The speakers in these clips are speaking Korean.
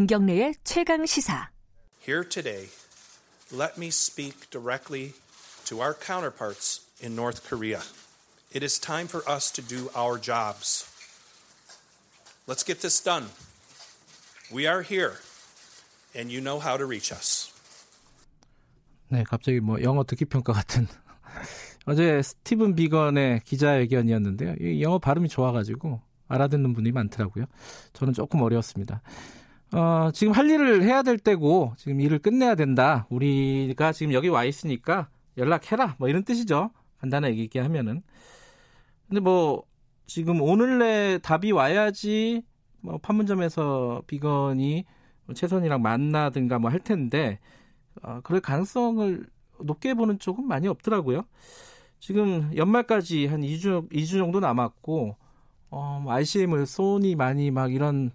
김경래의 최강 시사. Here today, let me speak directly to our counterparts in North Korea. It is time for us to do our jobs. Let's get this done. We are here, and you know how to reach us. 네, 갑자기 뭐 영어 듣기 평가 같은 어제 스티븐 비건의 기자회견이었는데요. 이 영어 발음이 좋아가지고 알아듣는 분이 많더라고요. 저는 조금 어려웠습니다. 어, 지금 할 일을 해야 될 때고 지금 일을 끝내야 된다. 우리가 지금 여기 와 있으니까 연락해라. 뭐 이런 뜻이죠. 간단하게 얘기하면은. 근데 뭐 지금 오늘 내 답이 와야지 뭐 판문점에서 비건이 최선이랑 만나든가 뭐 할 텐데 어, 그럴 가능성을 높게 보는 쪽은 많이 없더라고요. 지금 연말까지 한 2주, 2주 정도 남았고, 어, 뭐 쏘니 많이 막 이런,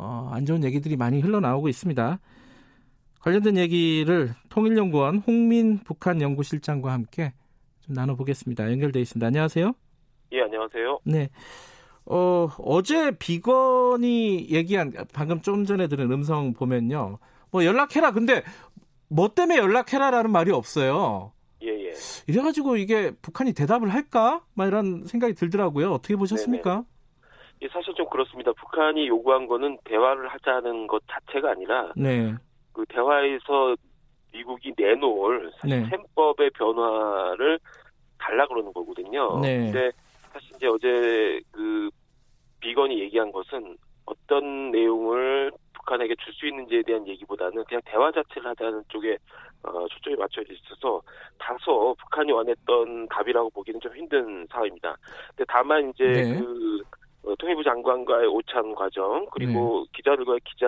어, 안 좋은 얘기들이 많이 흘러나오고 있습니다. 관련된 얘기를 통일연구원 홍민 북한 연구실장과 함께 좀 나눠보겠습니다. 연결돼 있습니다. 안녕하세요. 예, 안녕하세요. 네. 어, 어제 비건이 얘기한, 방금 좀 전에 들은 음성 보면요. 뭐 연락해라. 근데 뭐 때문에 연락해라라는 말이 없어요. 예, 예. 이래가지고 이게 북한이 대답을 할까? 막 이런 생각이 들더라고요. 어떻게 보셨습니까? 네네. 예, 사실 좀 그렇습니다. 북한이 요구한 거는 대화를 하자는 것 자체가 아니라 네. 그 대화에서 미국이 내놓을 사실 네. 셈법의 변화를 달라 그러는 거거든요. 네. 근데 사실 이제 어제 그 비건이 얘기한 것은 어떤 내용을 북한에게 줄 수 있는지에 대한 얘기보다는 그냥 대화 자체를 하자는 쪽에 어, 초점이 맞춰져 있어서 다소 북한이 원했던 답이라고 보기는 좀 힘든 상황입니다. 근데 다만 이제 네. 그 어, 통일부 장관과의 오찬 과정 그리고 네. 기자들과의 기자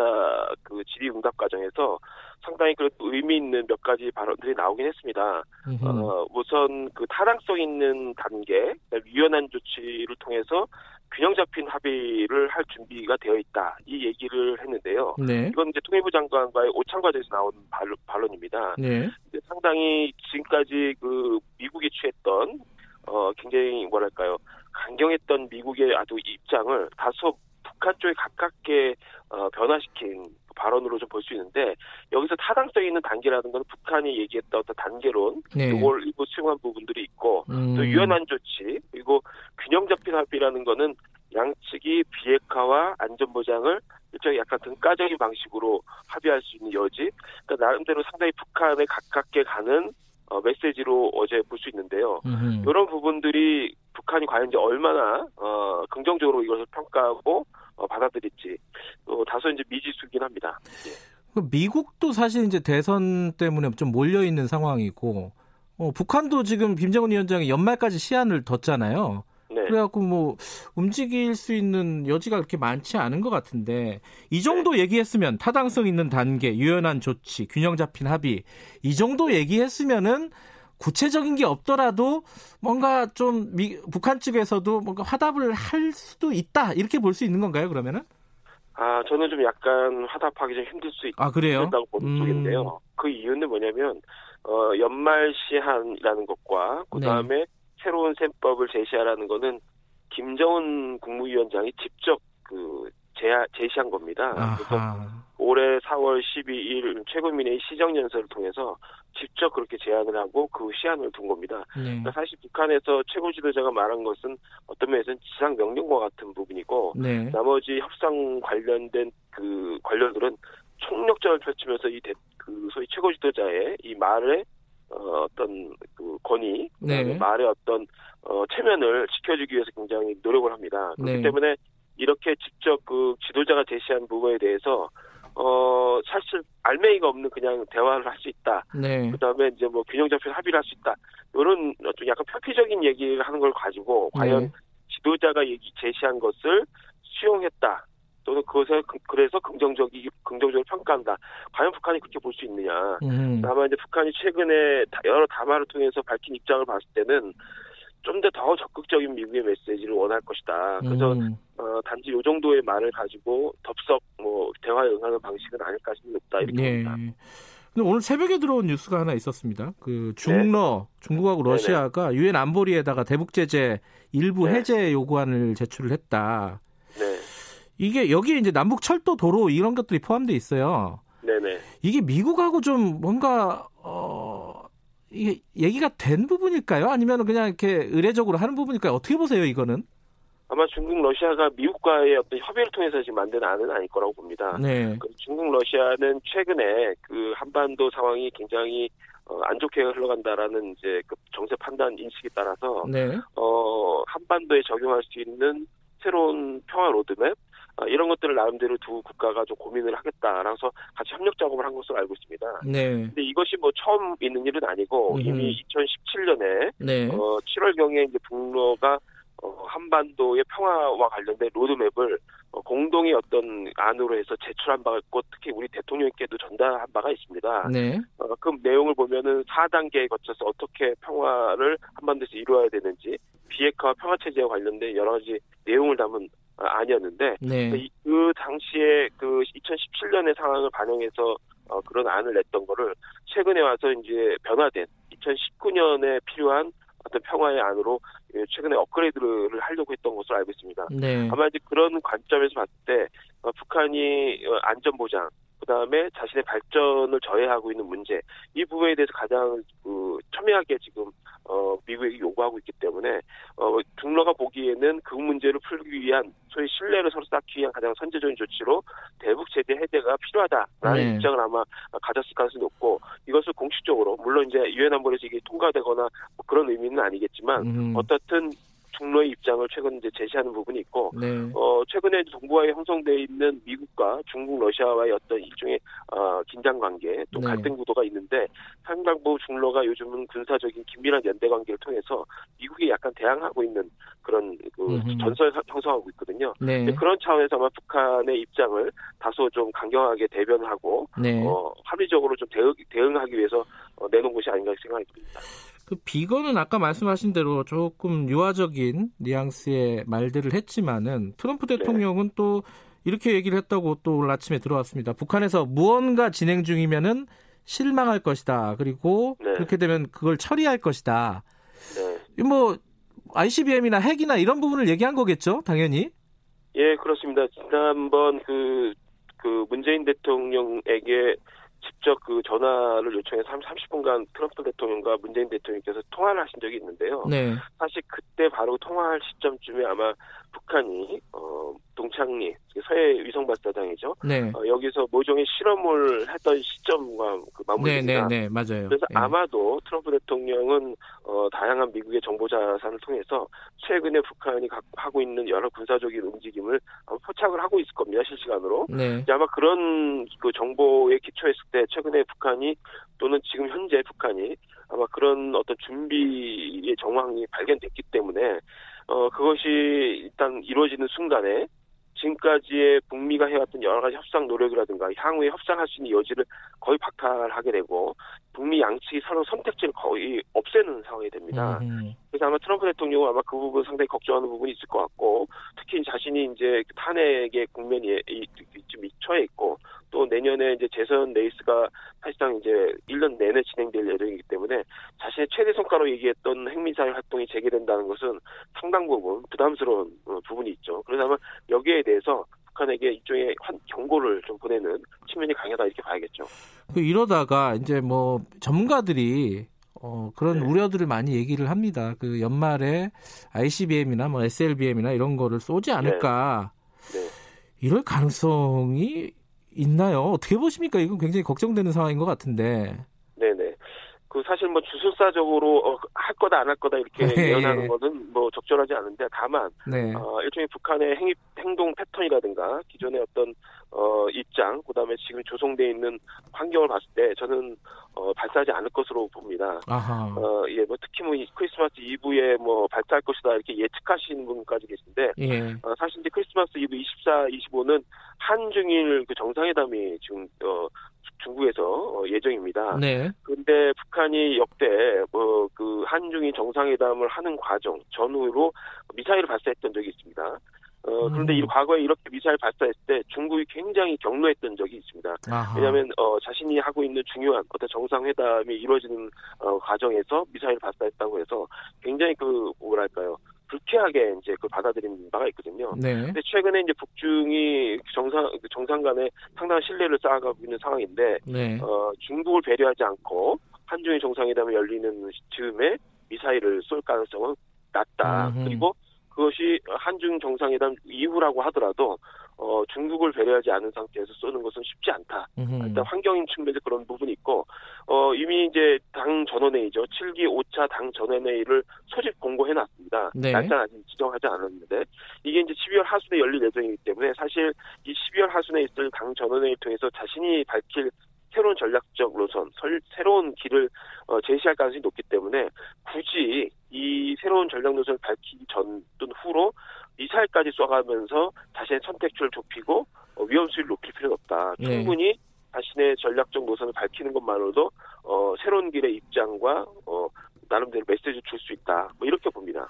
그 질의응답 과정에서 상당히 그 의미 있는 몇 가지 발언들이 나오긴 했습니다. 어, 우선 그 타당성 있는 단계, 유연한 조치를 통해서 균형 잡힌 합의를 할 준비가 되어 있다. 이 얘기를 했는데요. 네. 이건 이제 통일부 장관과의 오찬 과정에서 나온 발론, 입니다 네. 상당히 지금까지 그 미국이 취했던 어 굉장히 뭐랄까요 강경했던 미국의 아주 입장을 다소 북한 쪽에 가깝게 어, 변화시킨 발언으로 좀 볼 수 있는데 여기서 타당성 있는 단계라는 건 북한이 얘기했던 어떤 단계론 네. 이걸 일부 수용한 부분들이 있고 음. 또 유연한 조치 그리고 균형 잡힌 합의라는 거는 양측이 비핵화와 안전 보장을 일종의 약간 등가적인 방식으로 합의할 수 있는 여지 그러니까 나름대로 상당히 북한에 가깝게 가는 어, 메시지로 어제 볼 수 있는데요. 음흠. 이런 부분들이 북한이 과연 이제 얼마나 어, 긍정적으로 이것을 평가하고 어, 받아들일지 또 다소 이제 미지수긴 합니다. 예. 미국도 사실 이제 대선 때문에 좀 몰려 있는 상황이고 어, 북한도 지금 김정은 위원장이 연말까지 시한을 뒀잖아요. 네. 그래갖고 뭐 움직일 수 있는 여지가 그렇게 많지 않은 것 같은데 이 정도 네. 얘기했으면 타당성 있는 단계, 유연한 조치, 균형 잡힌 합의 이 정도 얘기했으면은 구체적인 게 없더라도 뭔가 좀 미, 북한 측에서도 뭔가 화답을 할 수도 있다 이렇게 볼 수 있는 건가요 그러면은? 아 저는 좀 약간 화답하기 좀 힘들 수 있다고 아, 보는 음. 쪽인데요. 그 이유는 뭐냐면 어, 연말 시한이라는 것과 그 다음에 네. 새로운 셈법을 제시하라는 거는 김정은 국무위원장이 직접 그 제하, 제시한 겁니다. 아하. 그래서 올해 4월 12일 최고민의 시정연설을 통해서 직접 그렇게 제안을 하고 그 시한을 둔 겁니다. 네. 그러니까 사실 북한에서 최고 지도자가 말한 것은 어떤 면에서는 지상 명령과 같은 부분이고 네. 나머지 협상 관련된 그 관련들은 총력전을 펼치면서 이그 소위 최고 지도자의 이 말에 어, 어떤 그 권위, 네. 말의 어떤 어, 체면을 지켜주기 위해서 굉장히 노력을 합니다. 그렇기 네. 때문에 이렇게 직접 그 지도자가 제시한 부분에 대해서 어 사실 알맹이가 없는 그냥 대화를 할 수 있다. 네. 그다음에 이제 뭐 균형 잡힌 합의를 할 수 있다. 이런 좀 약간 표피적인 얘기를 하는 걸 가지고 과연 네. 지도자가 얘기 제시한 것을 수용했다. 또는 그것에 그, 그래서 긍정적이 긍정적으로 평가한다. 과연 북한이 그렇게 볼 수 있느냐. 음. 다만 이제 북한이 최근에 여러 담화를 통해서 밝힌 입장을 봤을 때는 좀 더 더 적극적인 미국의 메시지를 원할 것이다. 그래서 음. 어, 단지 요 정도의 말을 가지고 덥석 뭐 대화에 응하는 방식은 아닐까 싶은 높다 이렇게 네. 봅니다. 근데 오늘 새벽에 들어온 뉴스가 하나 있었습니다. 그 중러 네. 중국하고 러시아가 유엔 안보리에다가 대북 제재 일부 네. 해제 요구안을 제출을 했다. 이게 여기에 이제 남북 철도 도로 이런 것들이 포함되어 있어요. 네네. 이게 미국하고 좀 뭔가 어 이게 얘기가 된 부분일까요? 아니면 그냥 이렇게 의례적으로 하는 부분일까요? 어떻게 보세요, 이거는? 아마 중국 러시아가 미국과의 어떤 협의를 통해서 지금 만든 안은 아닐 거라고 봅니다. 네. 그 중국 러시아는 최근에 그 한반도 상황이 굉장히 어, 안 좋게 흘러간다라는 이제 그 정세 판단 인식에 따라서 네. 어, 한반도에 적용할 수 있는 새로운 평화 로드맵 어, 이런 것들을 나름대로 두 국가가 좀 고민을 하겠다라서 같이 협력 작업을 한 것으로 알고 있습니다. 네. 근데 이것이 뭐 처음 있는 일은 아니고 음. 이미 2017년에 네. 어, 7월경에 이제 북로가 어, 한반도의 평화와 관련된 로드맵을 어, 공동의 어떤 안으로 해서 제출한 바가 있고 특히 우리 대통령께도 전달한 바가 있습니다. 네. 어, 그 내용을 보면은 4단계에 거쳐서 어떻게 평화를 한반도에서 이루어야 되는지 비핵화와 평화 체제와 관련된 여러 가지 내용을 담은 어, 안이었는데 네. 이- 그 당시에 그 2017년의 상황을 반영해서 어, 그런 안을 냈던 거를 최근에 와서 이제 변화된 2019년에 필요한 어떤 평화의 안으로 예, 최근에 업그레이드를 하려고 했던 것으로 알고 있습니다. 네. 아마 이제 그런 관점에서 봤을 때 어, 북한이 어, 안전 보장 그다음에 자신의 발전을 저해하고 있는 문제 이 부분에 대해서 가장 그 첨예하게 지금 어 미국에게 요구하고 있기 때문에 어 중러가 보기에는 그 문제를 풀기 위한 소위 신뢰를 서로 쌓기 위한 가장 선제적인 조치로 대북 제재 해제가 필요하다라는 네. 입장을 아마 가졌을 가능성이 높고 이것을 공식적으로 물론 이제 유엔 안보리에서 이게 통과되거나 뭐 그런 의미는 아니겠지만 음. 어떻든 중로의 입장을 최근 이제 제시하는 부분이 있고 네. 어, 최근에 동북아에 형성돼 있는 미국과 중국, 러시아와의 어떤 일종의 어, 긴장 관계 또 네. 갈등 구도가 있는데 상당부 중로가 요즘은 군사적인 긴밀한 연대 관계를 통해서 미국이 약간 대항하고 있는 그런 그. 전선을 형성하고 있거든요. 네. 그런 차원에서 아마 북한의 입장을 다소 좀 강경하게 대변하고 네. 어, 합리적으로 좀 대응, 대응하기 위해서 어, 내놓은 것이 아닌가 생각이 듭니다. 그 비건은 아까 말씀하신 대로 조금 유화적인 뉘앙스의 말들을 했지만은 트럼프 네. 대통령은 또 이렇게 얘기를 했다고 또 오늘 아침에 들어왔습니다. 북한에서 무언가 진행 중이면은 실망할 것이다. 그리고 네. 그렇게 되면 그걸 처리할 것이다. 네. 뭐 ICBM이나 핵이나 이런 부분을 얘기한 거겠죠, 당연히. 예, 그렇습니다. 지난번 그, 그 문재인 대통령에게 직접 그 전화를 요청해서 30분간 트럼프 대통령과 문재인 대통령께서 통화를 하신 적이 있는데요. 네. 사실 그때 바로 통화할 시점쯤에 아마 북한이 어 동창리 서해 위성 발사장이죠. 네. 어, 여기서 모종의 실험을 했던 시점과 그 네, 맞물립니다. 네, 네, 맞아요. 그래서 예. 아마도 트럼프 대통령은 어, 다양한 미국의 정보 자산을 통해서 최근에 북한이 가- 하고 있는 여러 군사적인 움직임을 포착을 하고 있을 겁니다 실시간으로. 네. 아마 그런 그 정보에 기초했을 때 최근에 북한이 또는 지금 현재 북한이 아마 그런 어떤 준비의 정황이 발견됐기 때문에 어 그것이 일단 이루어지는 순간에 지금까지의 북미가 해왔던 여러 가지 협상 노력이라든가 향후에 협상할 수 있는 여지를 거의 박탈하게 되고 북미 양측이 서로 선택지를 거의 없애는 상황이 됩니다. 음, 그래서 아마 트럼프 대통령은 아마 그 부분 상당히 걱정하는 부분이 있을 것 같고 특히 자신이 이제 그 탄핵의 국면이 이- 좀 처해 있고 또 내년에 이제 재선 레이스가 사실상 이제 1년 내내 진행될 예정이기 때문에 자신의 최대 성과로 얘기했던 핵미사일 활동이 재개된다는 것은 상당 부분 부담스러운 어, 부분이 있죠. 그래서 아마 여기에 대해서 북한에게 일종의 환- 경고를 좀 보내는 측면이 강하다 이렇게 봐야겠죠. 그 이러다가 이제 뭐 전문가들이 어, 그런 네. 우려들을 많이 얘기를 합니다. 그 연말에 ICBM이나 뭐 SLBM이나 이런 거를 쏘지 않을까. 네. 이럴 가능성이 있나요? 어떻게 보십니까? 이건 굉장히 걱정되는 상황인 것 같은데. 네네. 그 사실 뭐 주술사적으로 어, 할 거다 안 할 거다 이렇게 네. 예언하는 것은 뭐 적절하지 않은데 다만 네. 어, 일종의 북한의 행, 행동 패턴이라든가 기존의 어떤 어, 입장 그 다음에 지금 조성돼 있는 환경을 봤을 때 저는 어, 발사하지 않을 것으로 봅니다. 아하. 어, 예, 뭐 특히 뭐이 크리스마스 이브에 뭐 발사할 것이다 이렇게 예측하시는 분까지 계신데 예. 어, 사실 이제 크리스마스 이브 24, 25는 한중일 그 정상회담이 지금 어, 중국에서 어, 예정입니다. 네. 근데 북한이 역대 뭐그 한중일 정상회담을 하는 과정 전후로 미사일을 발사했던 적이 있습니다. 어, 그런데 음. 이 과거에 이렇게 미사일 발사했을 때 중국이 굉장히 격노했던 적이 있습니다. 아하. 왜냐하면 어, 자신이 하고 있는 중요한 어떤 정상회담이 이루어지는 어, 과정에서 미사일 발사했다고 해서 굉장히 그 뭐랄까요 불쾌하게 이제 그 받아들인 바가 있거든요. 네. 근데 최근에 이제 북중이 정상 정상 간에 상당한 신뢰를 쌓아가고 있는 상황인데 네. 어, 중국을 배려하지 않고 한중일 정상회담이 열리는 즈음에 미사일을 쏠 가능성은 낮다. 음흠. 그리고 그것이 한중 정상회담 이후라고 하더라도 어, 중국을 배려하지 않은 상태에서 쏘는 것은 쉽지 않다. 음흠. 일단 환경인 측면에서 그런 부분이 있고 어, 이미 이제 당 전원회의죠. 7기 5차 당 전원회의를 소집 공고해놨습니다. 네. 날짜는 아직 지정하지 않았는데 이게 이제 12월 하순에 열릴 예정이기 때문에 사실 이 12월 하순에 있을 당 전원회의를 통해서 자신이 밝힐 새로운 전략적 노선, 설, 새로운 길을 어, 제시할 가능성이 높기 때문에 굳이 이 새로운 전략 노선을 밝히기 전 또는 후로 미사일까지 쏴가면서 자신의 선택지를 좁히고 어, 위험 수위를 높일 필요는 없다. 네. 충분히 자신의 전략적 노선을 밝히는 것만으로도 어, 새로운 길의 입장과 어, 나름대로 메시지를 줄 수 있다. 뭐 이렇게 봅니다.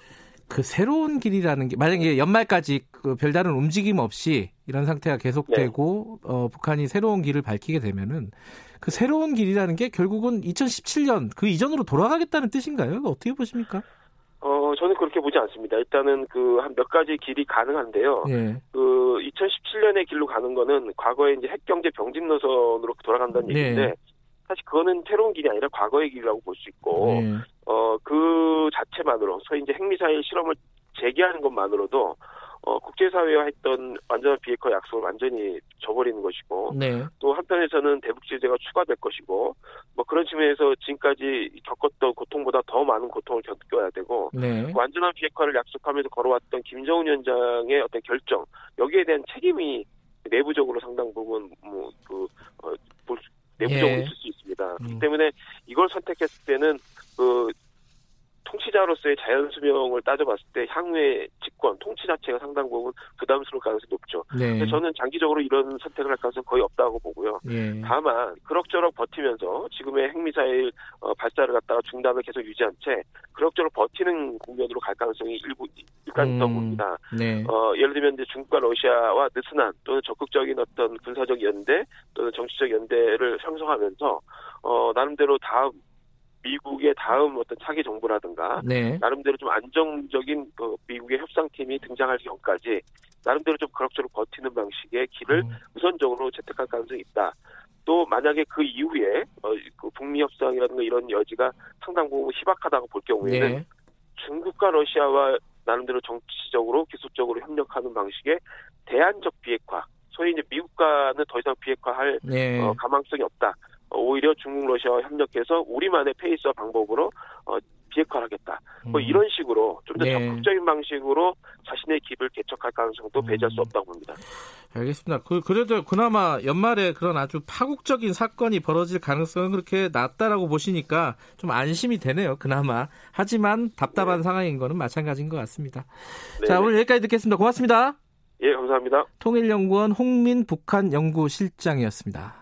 그 새로운 길이라는 게 만약에 연말까지 그 별다른 움직임 없이 이런 상태가 계속되고 네. 어, 북한이 새로운 길을 밝히게 되면은 그 새로운 길이라는 게 결국은 2017년 그 이전으로 돌아가겠다는 뜻인가요? 어떻게 보십니까? 어, 저는 그렇게 보지 않습니다. 일단은 그 한 몇 가지 길이 가능한데요. 예. 그 2017년의 길로 가는 거는 과거에 이제 핵 경제 병진 노선으로 돌아간다는 네. 얘기인데 사실 그거는 새로운 길이 아니라 과거의 길이라고 볼 수 있고 네. 어 그 자체만으로 소위 이제 핵미사일 실험을 재개하는 것만으로도 어, 국제사회와 했던 완전한 비핵화 약속을 완전히 저버리는 것이고 네. 또 한편에서는 대북 제재가 추가될 것이고 뭐 그런 측면에서 지금까지 겪었던 고통보다 더 많은 고통을 겪어야 되고 네. 그 완전한 비핵화를 약속하면서 걸어왔던 김정은 위원장의 어떤 결정 여기에 대한 책임이 내부적으로 상당 부분 뭐그 어, 볼 수, 내부적으로 예. 있을 수 있습니다. 그렇기 음. 때문에 이걸 선택했을 때는 그 통치자로서의 자연 수명을 따져봤을 때 향후의 집권, 통치 자체가 상당 부분 부담스러울 가능성이 높죠. 네. 저는 장기적으로 이런 선택을 할 가능성은 거의 없다고 보고요. 네. 다만 그럭저럭 버티면서 지금의 핵미사일 어, 발사를 갖다가 중단을 계속 유지한 채 그럭저럭 버티는 국면으로 갈 가능성이 일부 일단 음, 봅니다. 네. 어, 예를 들면 이제 중국과 러시아와 느슨한 또는 적극적인 어떤 군사적 연대 또는 정치적 연대를 형성하면서 어, 나름대로 다음 미국의 다음 어떤 차기 정부라든가 네. 나름대로 좀 안정적인 그 미국의 협상팀이 등장하기 전까지 나름대로 좀 그럭저럭 버티는 방식의 길을 음. 우선적으로 채택할 가능성이 있다. 또 만약에 그 이후에 어, 그 북미 협상이라든가 이런 여지가 상당 부분 희박하다고 볼 경우에는 네. 중국과 러시아와 나름대로 정치적으로 기술적으로 협력하는 방식의 대안적 비핵화 소위 이제 미국과는 더 이상 비핵화할 네. 어, 가망성이 없다. 오히려 중국 러시아와 협력해서 우리만의 페이스와 방법으로 어, 비핵화를 하겠다. 뭐 음. 이런 식으로 좀더 네. 적극적인 방식으로 자신의 길을 개척할 가능성도 음. 배제할 수 없다고 봅니다. 알겠습니다. 그, 그래도 그나마 연말에 그런 아주 파국적인 사건이 벌어질 가능성은 그렇게 낮다라고 보시니까 좀 안심이 되네요. 그나마. 하지만 답답한 네. 상황인 거는 마찬가지인 것 같습니다. 네. 자, 오늘 여기까지 듣겠습니다. 고맙습니다. 예, 감사합니다. 통일연구원 홍민 북한 연구실장이었습니다.